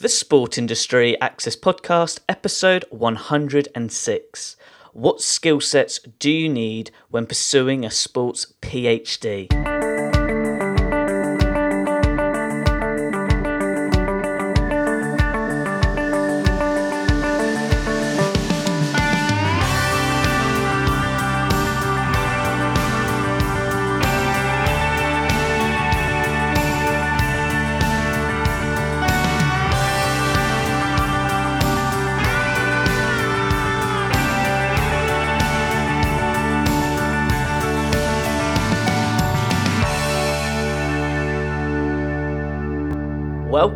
The Sport Industry Access Podcast, episode 106. What skill sets do you need when pursuing a sports PhD?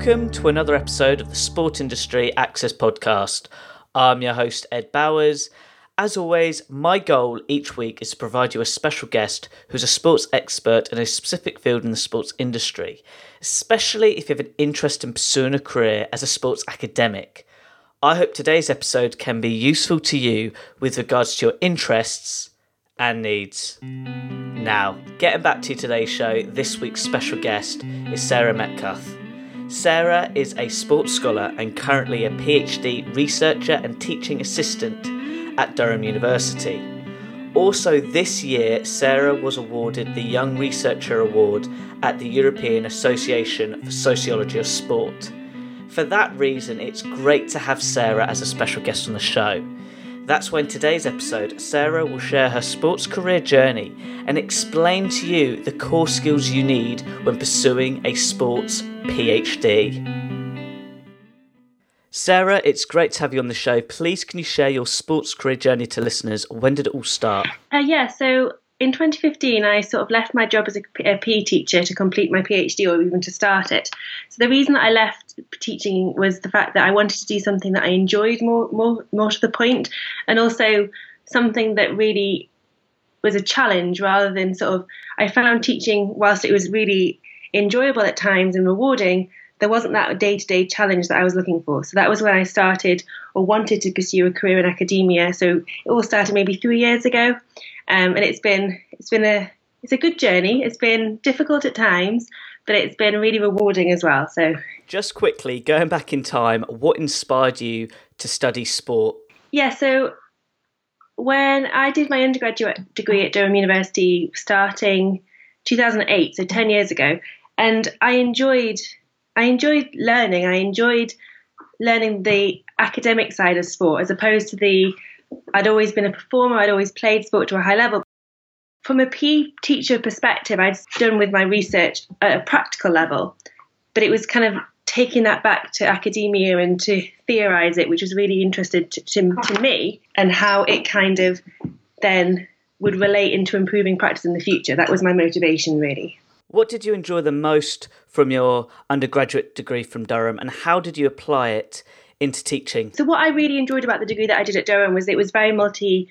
Welcome to another episode of the Sport Industry Access Podcast. I'm your host, Ed Bowers. As always, my goal each week is to provide you a special guest who's a sports expert in a specific field in the sports industry, especially if you have an interest in pursuing a career as a sports academic. I hope today's episode can be useful to you with regards to your interests and needs. Now, getting back to today's show, this week's special guest is Sarah Metcalfe. Sarah is a sports scholar and currently a PhD researcher and teaching assistant at Durham University. Also, this year, Sarah was awarded the Young Researcher Award at the European Association for Sociology of Sport. For that reason, it's great to have Sarah as a special guest on the show. That's when today's episode, Sarah will share her sports career journey and explain to you the core skills you need when pursuing a sports PhD. Sarah, it's great to have you on the show. Please, can you share your sports career journey to listeners? When did it all start? Uh, yeah, so in 2015, I sort of left my job as a, PE teacher to complete my PhD or even to start it. So the reason that I left teaching was the fact that I wanted to do something that I enjoyed more, more, more to the point, and also something that really was a challenge rather than sort of. I found teaching, whilst it was really enjoyable at times and rewarding, there wasn't that day to day challenge that I was looking for. So that was when I started or wanted to pursue a career in academia. So it all started maybe three years ago, um, and it's been it's been a it's a good journey. It's been difficult at times, but it's been really rewarding as well. So just quickly going back in time, what inspired you to study sport? Yeah, so when I did my undergraduate degree at Durham University, starting 2008, so 10 years ago, and I enjoyed I enjoyed learning. I enjoyed learning the academic side of sport as opposed to the I'd always been a performer, I'd always played sport to a high level. From a PE teacher perspective, I'd done with my research at a practical level, but it was kind of taking that back to academia and to theorize it, which was really interested to, to, to me and how it kind of then would relate into improving practice in the future. That was my motivation, really. What did you enjoy the most from your undergraduate degree from Durham, and how did you apply it into teaching? So, what I really enjoyed about the degree that I did at Durham was it was very multi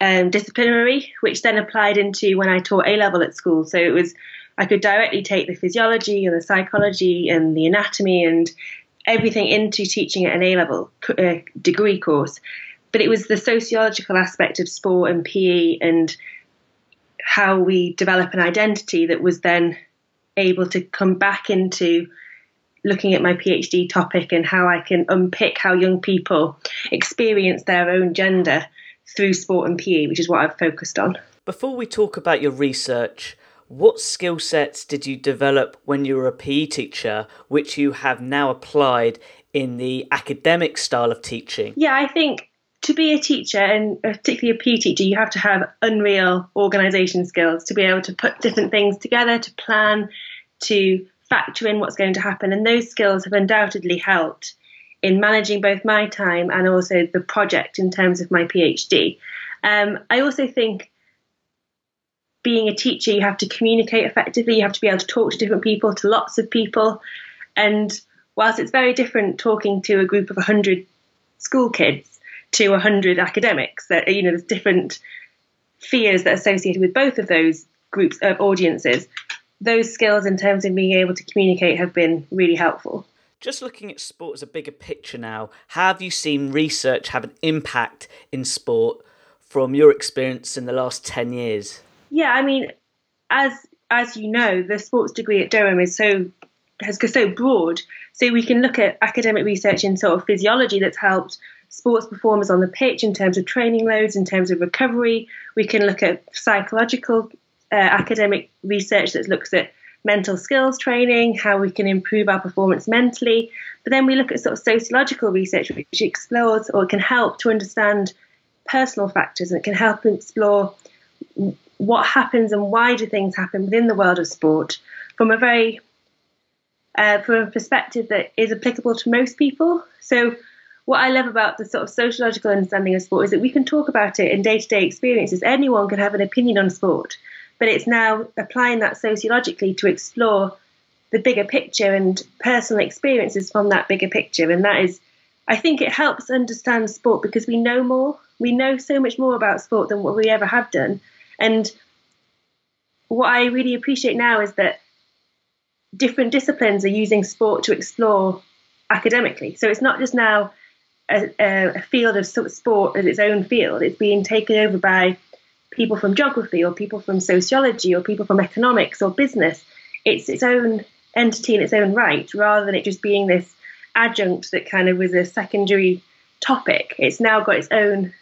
um, disciplinary, which then applied into when I taught A level at school. So, it was I could directly take the physiology and the psychology and the anatomy and everything into teaching at an A level uh, degree course. But it was the sociological aspect of sport and PE and how we develop an identity that was then able to come back into looking at my PhD topic and how I can unpick how young people experience their own gender through sport and PE, which is what I've focused on. Before we talk about your research, what skill sets did you develop when you were a PE teacher, which you have now applied in the academic style of teaching? Yeah, I think to be a teacher and particularly a PE teacher, you have to have unreal organisation skills to be able to put different things together, to plan, to factor in what's going to happen. And those skills have undoubtedly helped in managing both my time and also the project in terms of my PhD. Um, I also think being a teacher, you have to communicate effectively, you have to be able to talk to different people, to lots of people. And whilst it's very different talking to a group of 100 school kids, to 100 academics. That you know, there's different fears that are associated with both of those groups of audiences. Those skills, in terms of being able to communicate, have been really helpful. Just looking at sport as a bigger picture now, have you seen research have an impact in sport from your experience in the last 10 years? Yeah, I mean, as as you know, the sports degree at Durham is so has so broad. So we can look at academic research in sort of physiology that's helped sports performers on the pitch in terms of training loads, in terms of recovery. We can look at psychological uh, academic research that looks at mental skills training, how we can improve our performance mentally. But then we look at sort of sociological research, which explores or can help to understand personal factors and it can help explore what happens and why do things happen within the world of sport from a very uh, from a perspective that is applicable to most people. So what I love about the sort of sociological understanding of sport is that we can talk about it in day to day experiences. Anyone can have an opinion on sport, but it's now applying that sociologically to explore the bigger picture and personal experiences from that bigger picture. And that is, I think it helps understand sport because we know more. We know so much more about sport than what we ever have done. And what I really appreciate now is that different disciplines are using sport to explore academically. So it's not just now a, a, field of sport as its own field. It's being taken over by people from geography or people from sociology or people from economics or business. It's its own entity in its own right, rather than it just being this adjunct that kind of was a secondary topic. It's now got its own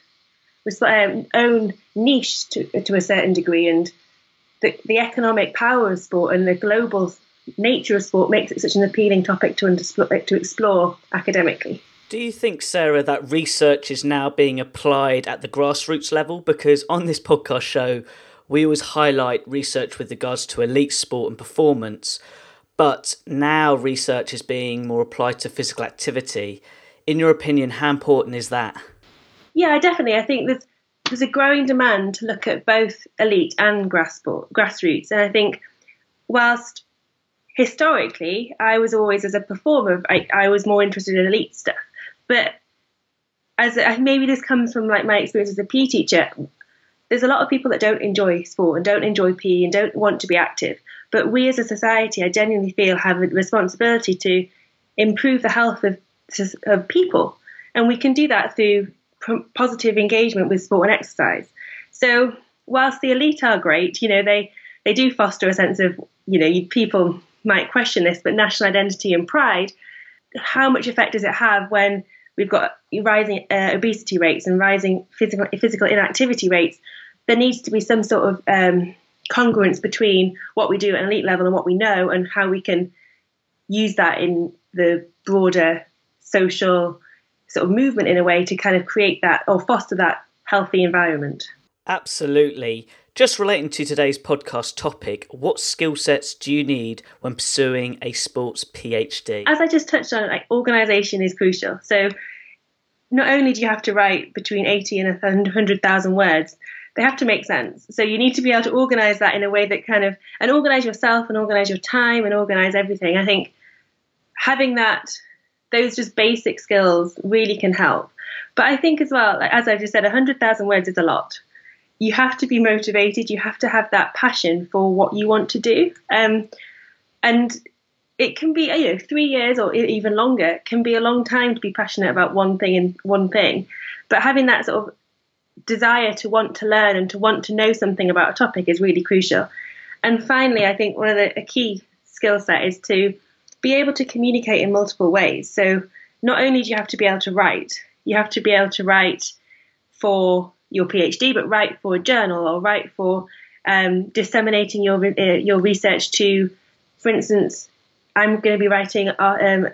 um, own niche to, to a certain degree, and the, the economic power of sport and the global nature of sport makes it such an appealing topic to, to explore academically. Do you think, Sarah, that research is now being applied at the grassroots level? Because on this podcast show, we always highlight research with regards to elite sport and performance, but now research is being more applied to physical activity. In your opinion, how important is that? Yeah, definitely. I think there's there's a growing demand to look at both elite and grass sport, grassroots, and I think whilst historically I was always as a performer, I, I was more interested in elite stuff. But as maybe this comes from like my experience as a PE teacher, there's a lot of people that don't enjoy sport and don't enjoy PE and don't want to be active. But we as a society, I genuinely feel, have a responsibility to improve the health of, of people. And we can do that through positive engagement with sport and exercise. So whilst the elite are great, you know, they, they do foster a sense of, you know, people might question this, but national identity and pride, how much effect does it have when we've got rising uh, obesity rates and rising physical, physical inactivity rates, there needs to be some sort of um, congruence between what we do at an elite level and what we know, and how we can use that in the broader social sort of movement in a way to kind of create that or foster that healthy environment. Absolutely. Just relating to today's podcast topic, what skill sets do you need when pursuing a sports PhD? As I just touched on, like organisation is crucial. So not only do you have to write between 80 and 100,000 words, they have to make sense. So you need to be able to organise that in a way that kind of and organise yourself and organise your time and organise everything. I think having that those just basic skills really can help. But I think as well, as I just said, 100,000 words is a lot you have to be motivated. You have to have that passion for what you want to do. Um, and it can be, you know, three years or even longer can be a long time to be passionate about one thing and one thing. But having that sort of desire to want to learn and to want to know something about a topic is really crucial. And finally, I think one of the a key skill set is to be able to communicate in multiple ways. So not only do you have to be able to write, you have to be able to write for your PhD, but write for a journal or write for um, disseminating your uh, your research to, for instance, I'm going to be writing a, um,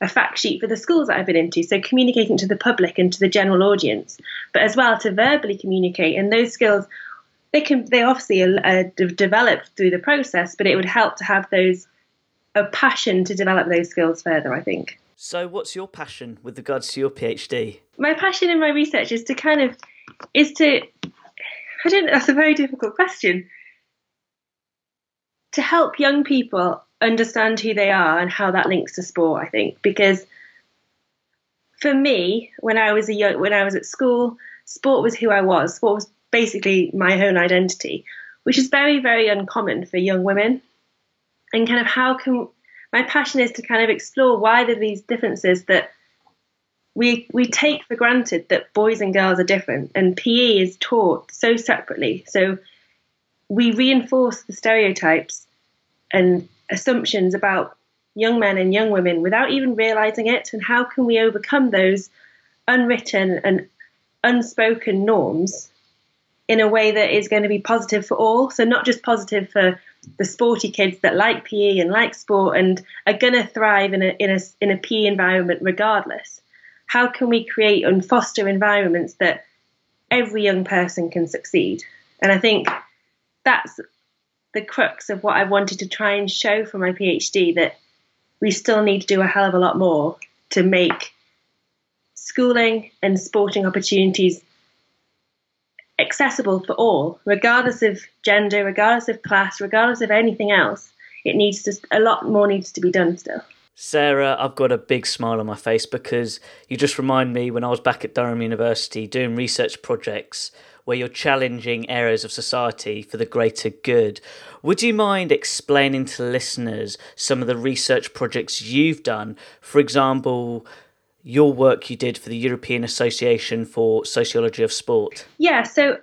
a fact sheet for the schools that I've been into, so communicating to the public and to the general audience, but as well to verbally communicate. And those skills, they can they obviously are, developed through the process, but it would help to have those a passion to develop those skills further. I think. So, what's your passion with regards to your PhD? My passion in my research is to kind of is to I don't know, that's a very difficult question. To help young people understand who they are and how that links to sport, I think, because for me, when I was a young, when I was at school, sport was who I was. Sport was basically my own identity, which is very, very uncommon for young women. And kind of how can my passion is to kind of explore why there are these differences that we we take for granted that boys and girls are different, and PE is taught so separately. So we reinforce the stereotypes and assumptions about young men and young women without even realizing it? And how can we overcome those unwritten and unspoken norms in a way that is going to be positive for all? So, not just positive for the sporty kids that like PE and like sport and are going to thrive in a, in, a, in a PE environment regardless. How can we create and foster environments that every young person can succeed? And I think that's the crux of what I wanted to try and show for my PhD that we still need to do a hell of a lot more to make schooling and sporting opportunities accessible for all, regardless of gender, regardless of class, regardless of anything else. It needs to a lot more needs to be done still. Sarah, I've got a big smile on my face because you just remind me when I was back at Durham University doing research projects where you're challenging areas of society for the greater good. Would you mind explaining to listeners some of the research projects you've done? For example, your work you did for the European Association for Sociology of Sport. Yeah, so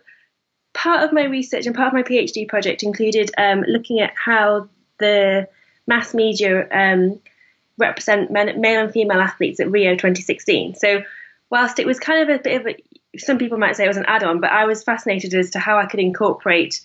part of my research and part of my PhD project included um, looking at how the mass media um, represent men, male and female athletes at Rio 2016. So, whilst it was kind of a bit of a some people might say it was an add on, but I was fascinated as to how I could incorporate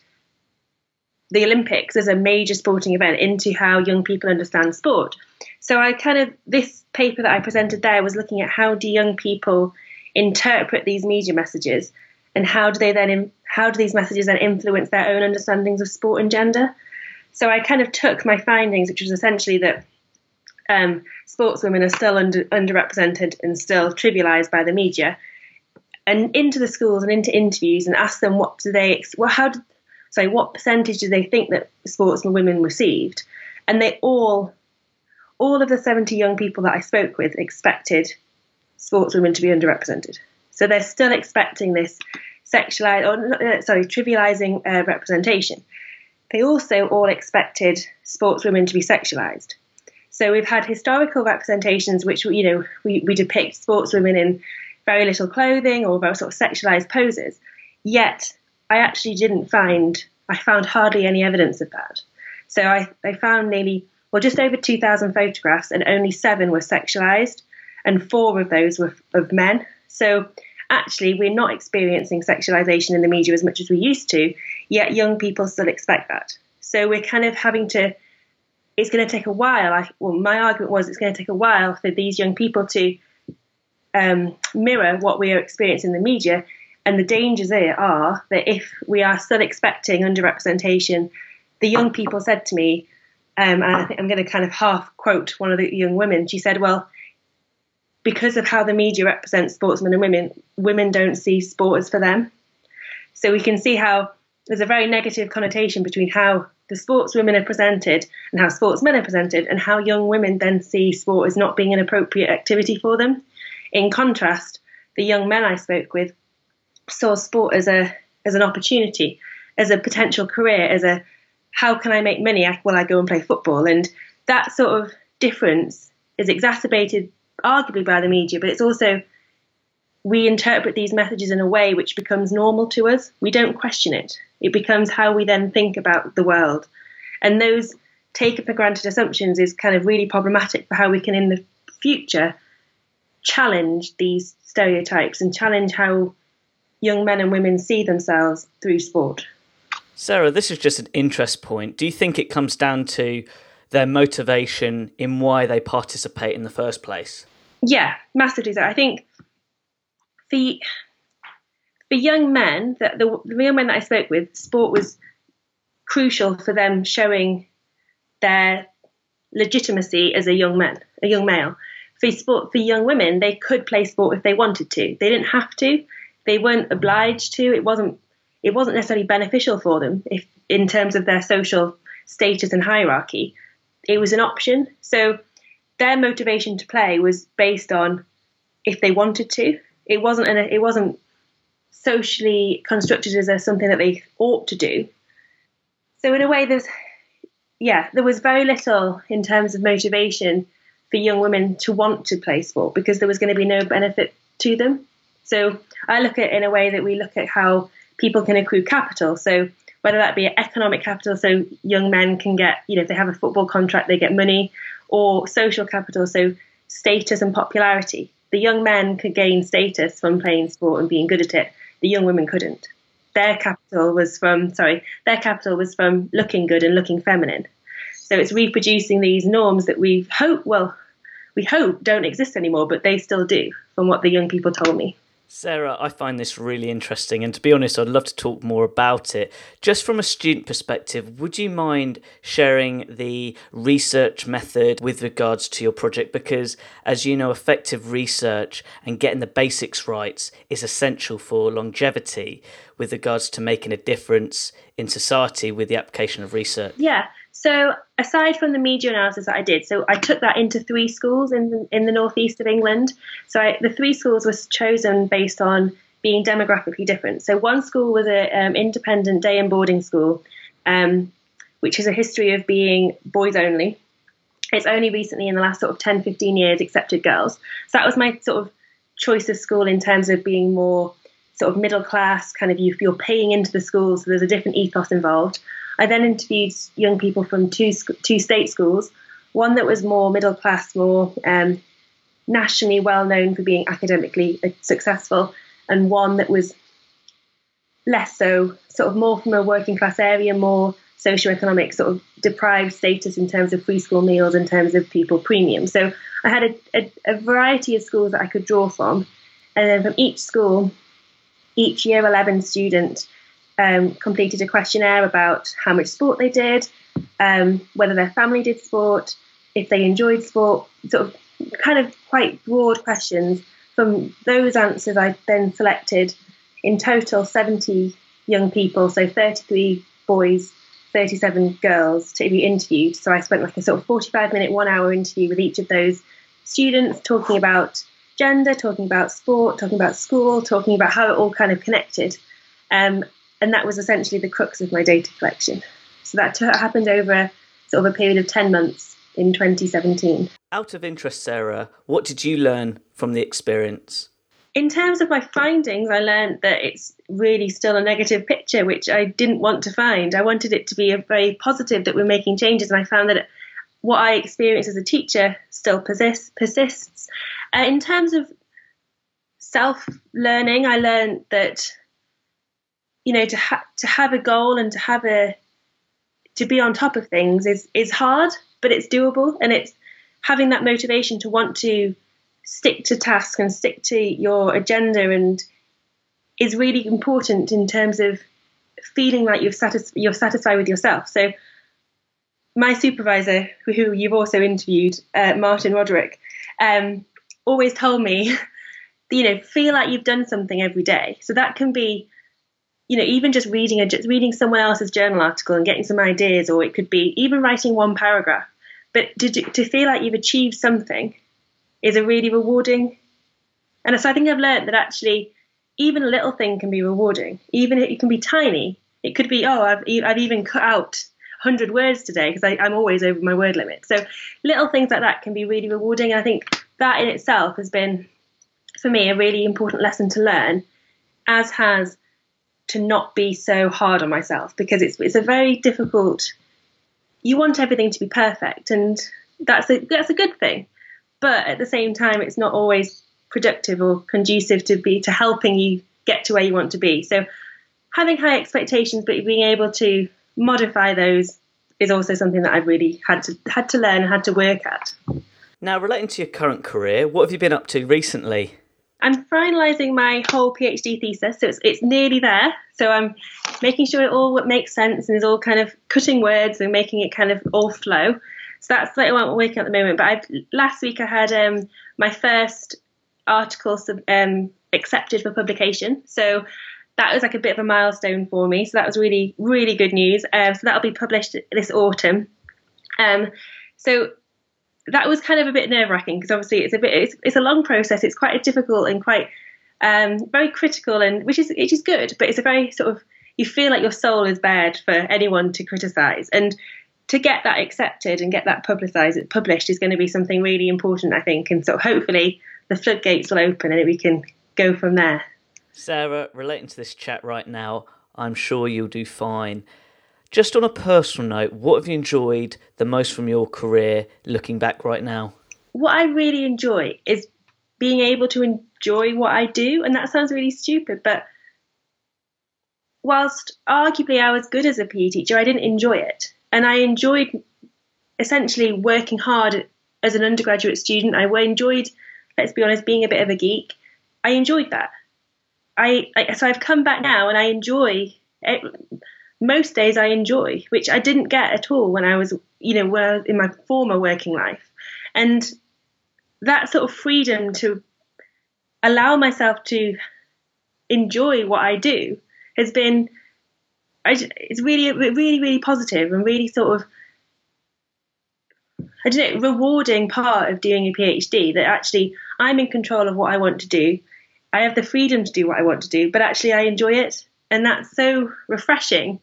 the Olympics as a major sporting event into how young people understand sport. So I kind of this paper that I presented there was looking at how do young people interpret these media messages and how do they then how do these messages then influence their own understandings of sport and gender. So I kind of took my findings, which was essentially that um, sportswomen are still under, underrepresented and still trivialized by the media, and into the schools and into interviews and ask them what do they well how did sorry what percentage do they think that sportsmen women received? And they all all of the 70 young people that I spoke with expected sportswomen to be underrepresented. So they're still expecting this sexualized or uh, sorry trivializing uh, representation. They also all expected sportswomen to be sexualized so we've had historical representations which you know we, we depict sportswomen in very little clothing or very sort of sexualized poses. Yet I actually didn't find, I found hardly any evidence of that. So I, I found nearly, well, just over 2,000 photographs and only seven were sexualized and four of those were of men. So actually, we're not experiencing sexualization in the media as much as we used to, yet young people still expect that. So we're kind of having to, it's going to take a while. I, well, my argument was it's going to take a while for these young people to um, mirror what we are experiencing in the media. And the dangers there are that if we are still expecting underrepresentation, the young people said to me, um, and I think I'm going to kind of half quote one of the young women. She said, "Well, because of how the media represents sportsmen and women, women don't see sport as for them. So we can see how there's a very negative connotation between how the sportswomen are presented and how sportsmen are presented, and how young women then see sport as not being an appropriate activity for them. In contrast, the young men I spoke with saw sport as a as an opportunity, as a potential career, as a how can I make money? Well, I go and play football, and that sort of difference is exacerbated arguably by the media, but it's also we interpret these messages in a way which becomes normal to us. We don't question it. It becomes how we then think about the world. And those taken for granted assumptions is kind of really problematic for how we can in the future challenge these stereotypes and challenge how young men and women see themselves through sport. Sarah, this is just an interest point. Do you think it comes down to their motivation in why they participate in the first place? Yeah, massively so. I think for for young men, that the, the young men that I spoke with, sport was crucial for them showing their legitimacy as a young man, a young male for sport for young women, they could play sport if they wanted to. They didn't have to. They weren't obliged to. It wasn't it wasn't necessarily beneficial for them if in terms of their social status and hierarchy. It was an option. So their motivation to play was based on if they wanted to. It wasn't an, it wasn't socially constructed as a, something that they ought to do. So in a way, there's yeah, there was very little in terms of motivation for young women to want to play sport because there was going to be no benefit to them. So I look at it in a way that we look at how people can accrue capital. So whether that be economic capital, so young men can get, you know, if they have a football contract, they get money, or social capital, so status and popularity. The young men could gain status from playing sport and being good at it. The young women couldn't. Their capital was from sorry, their capital was from looking good and looking feminine. So it's reproducing these norms that we hope well we hope don't exist anymore, but they still do, from what the young people told me. Sarah, I find this really interesting, and to be honest, I'd love to talk more about it. Just from a student perspective, would you mind sharing the research method with regards to your project? Because, as you know, effective research and getting the basics right is essential for longevity with regards to making a difference in society with the application of research. Yeah, so aside from the media analysis that I did, so I took that into three schools in the, in the northeast of England. So I, the three schools were chosen based on being demographically different. So one school was an um, independent day and boarding school, um, which is a history of being boys only. It's only recently in the last sort of 10, 15 years accepted girls. So that was my sort of choice of school in terms of being more sort of middle class, kind of you, you're paying into the school, so there's a different ethos involved. I then interviewed young people from two two state schools, one that was more middle class, more um, nationally well known for being academically uh, successful, and one that was less so, sort of more from a working class area, more socioeconomic, sort of deprived status in terms of free school meals, in terms of pupil premium. So I had a, a, a variety of schools that I could draw from, and then from each school, each year 11 student um, completed a questionnaire about how much sport they did, um, whether their family did sport, if they enjoyed sport, sort of kind of quite broad questions. From those answers, I then selected in total 70 young people, so 33 boys, 37 girls to be interviewed. So I spent like a sort of 45 minute, one hour interview with each of those students, talking about gender, talking about sport, talking about school, talking about how it all kind of connected. Um, and that was essentially the crux of my data collection. So that t- happened over sort of a period of 10 months in 2017. Out of interest, Sarah, what did you learn from the experience? In terms of my findings, I learned that it's really still a negative picture, which I didn't want to find. I wanted it to be a very positive that we're making changes, and I found that what I experienced as a teacher still persists. persists. Uh, in terms of self learning, I learned that you know to ha- to have a goal and to have a to be on top of things is is hard, but it's doable, and it's having that motivation to want to stick to task and stick to your agenda and is really important in terms of feeling like you've satis- you're satisfied with yourself. So my supervisor, who you've also interviewed, uh, Martin Roderick, um, always told me, you know, feel like you've done something every day. So that can be you know, even just reading a just reading someone else's journal article and getting some ideas, or it could be even writing one paragraph. But to to feel like you've achieved something is a really rewarding. And so I think I've learned that actually, even a little thing can be rewarding. Even it can be tiny. It could be, oh, I've I've even cut out 100 words today because I'm always over my word limit. So little things like that can be really rewarding. And I think that in itself has been, for me, a really important lesson to learn, as has to not be so hard on myself because it's it's a very difficult. You want everything to be perfect, and that's a that's a good thing, but at the same time, it's not always productive or conducive to be to helping you get to where you want to be. So, having high expectations, but being able to modify those is also something that I've really had to had to learn had to work at. Now, relating to your current career, what have you been up to recently? I'm finalising my whole PhD thesis, so it's, it's nearly there. So I'm making sure it all makes sense and is all kind of cutting words and making it kind of all flow. So that's like what I'm working at the moment. But I've, last week I had um, my first article um, accepted for publication. So that was like a bit of a milestone for me. So that was really, really good news. Um, so that'll be published this autumn. Um, so that was kind of a bit nerve wracking because obviously it's a bit it's, it's a long process. It's quite a difficult and quite um, very critical and which is which is good, but it's a very sort of you feel like your soul is bared for anyone to criticize and to get that accepted and get that publicized published is going to be something really important I think and so hopefully the floodgates will open and we can go from there. Sarah, relating to this chat right now, I'm sure you'll do fine. Just on a personal note, what have you enjoyed the most from your career looking back right now? What I really enjoy is being able to enjoy what I do. And that sounds really stupid, but whilst arguably I was good as a PE teacher, I didn't enjoy it. And I enjoyed essentially working hard as an undergraduate student. I enjoyed, let's be honest, being a bit of a geek. I enjoyed that. I, I so I've come back now and I enjoy it. Most days I enjoy, which I didn't get at all when I was, you know, when in my former working life. And that sort of freedom to allow myself to enjoy what I do has been I, it's really really really positive and really sort of I don't know rewarding part of doing a PhD that actually I'm in control of what I want to do. I have the freedom to do what I want to do, but actually I enjoy it, and that's so refreshing,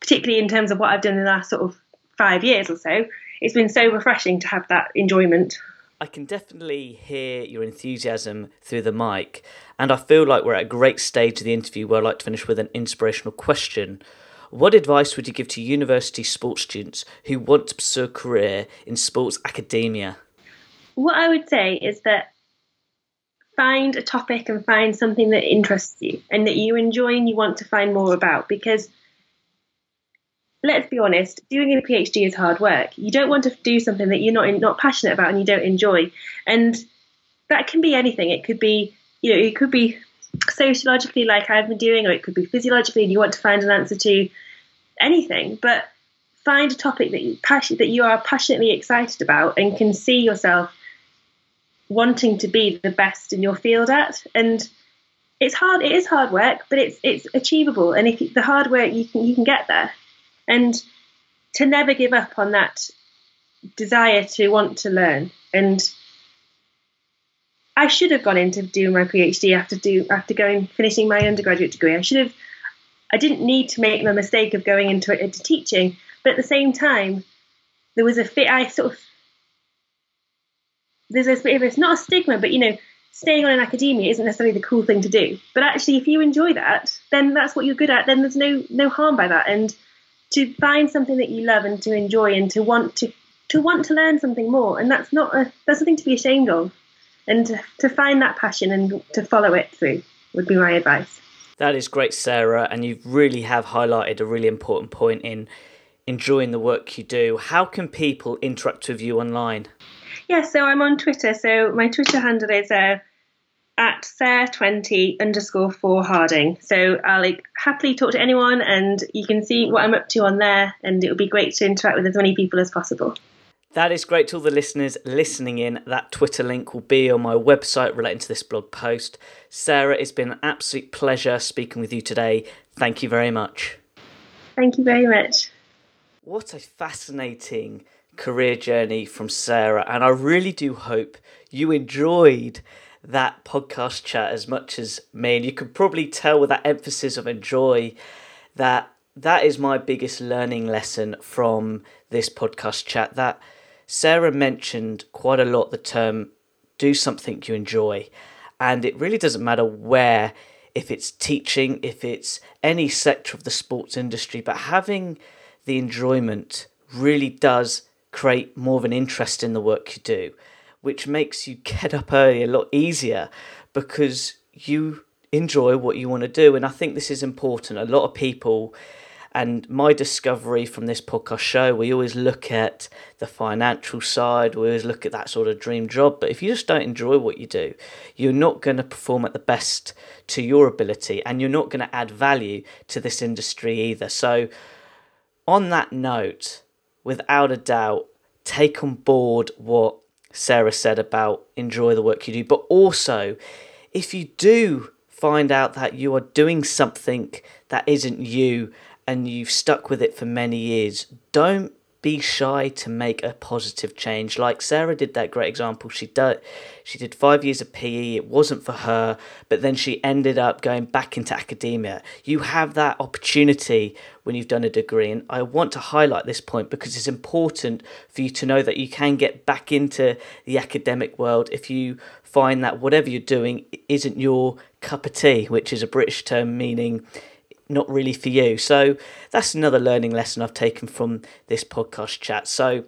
particularly in terms of what I've done in the last sort of five years or so. It's been so refreshing to have that enjoyment. I can definitely hear your enthusiasm through the mic, and I feel like we're at a great stage of the interview where I'd like to finish with an inspirational question. What advice would you give to university sports students who want to pursue a career in sports academia? What I would say is that find a topic and find something that interests you and that you enjoy and you want to find more about because let's be honest, doing a PhD is hard work. You don't want to do something that you're not not passionate about and you don't enjoy, and that can be anything. It could be, you know, it could be sociologically, like I've been doing, or it could be physiologically, and you want to find an answer to anything. But find a topic that you passion that you are passionately excited about and can see yourself wanting to be the best in your field at and it's hard it is hard work but it's it's achievable and if the hard work you can you can get there and to never give up on that desire to want to learn and I should have gone into doing my PhD after do after going finishing my undergraduate degree. I should have. I didn't need to make the mistake of going into into teaching, but at the same time, there was a fit. I sort of there's of it's not a stigma, but you know, staying on in academia isn't necessarily the cool thing to do. But actually, if you enjoy that, then that's what you're good at. Then there's no no harm by that. And to find something that you love and to enjoy and to want to to want to learn something more and that's not a that's nothing to be ashamed of and to, to find that passion and to follow it through would be my advice that is great sarah and you really have highlighted a really important point in enjoying the work you do how can people interact with you online yeah so i'm on twitter so my twitter handle is uh, at Sarah20 underscore four Harding. So I'll like, happily talk to anyone and you can see what I'm up to on there and it would be great to interact with as many people as possible. That is great to all the listeners listening in. That Twitter link will be on my website relating to this blog post. Sarah, it's been an absolute pleasure speaking with you today. Thank you very much. Thank you very much. What a fascinating career journey from Sarah, and I really do hope you enjoyed that podcast chat as much as me. And you can probably tell with that emphasis of enjoy that that is my biggest learning lesson from this podcast chat. That Sarah mentioned quite a lot the term do something you enjoy. And it really doesn't matter where, if it's teaching, if it's any sector of the sports industry, but having the enjoyment really does create more of an interest in the work you do which makes you get up early a lot easier because you enjoy what you want to do. And I think this is important. A lot of people, and my discovery from this podcast show, we always look at the financial side, we always look at that sort of dream job. But if you just don't enjoy what you do, you're not going to perform at the best to your ability and you're not going to add value to this industry either. So, on that note, without a doubt, take on board what Sarah said about enjoy the work you do, but also if you do find out that you are doing something that isn't you and you've stuck with it for many years, don't be shy to make a positive change. Like Sarah did that great example. She did she did five years of PE. It wasn't for her, but then she ended up going back into academia. You have that opportunity when you've done a degree, and I want to highlight this point because it's important for you to know that you can get back into the academic world if you find that whatever you're doing isn't your cup of tea, which is a British term meaning not really for you. So that's another learning lesson I've taken from this podcast chat. So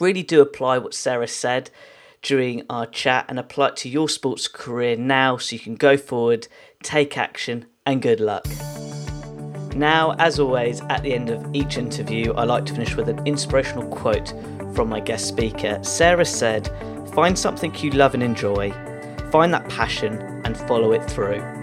really do apply what Sarah said during our chat and apply it to your sports career now so you can go forward, take action, and good luck. Now, as always, at the end of each interview, I like to finish with an inspirational quote from my guest speaker. Sarah said, Find something you love and enjoy, find that passion, and follow it through.